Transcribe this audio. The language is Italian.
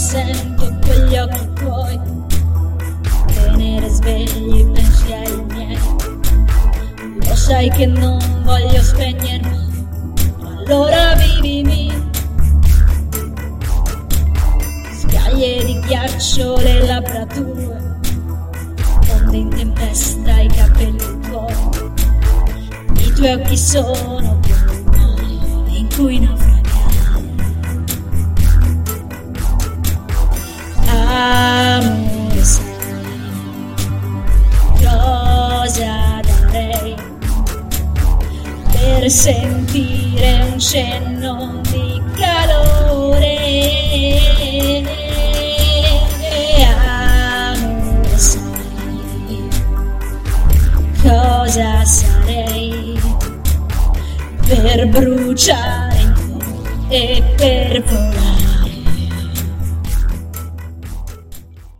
sento quegli occhi tuoi tenere svegli i pensieri miei. Lo sai che non voglio spegnermi. Allora vivimi. Scaglie di ghiaccio le labbra tue. Onde in tempesta i capelli tuoi. I tuoi occhi sono un mare in cui naufragare per sentire un cenno di calore. Amore sai cosa sarei per bruciare e per volare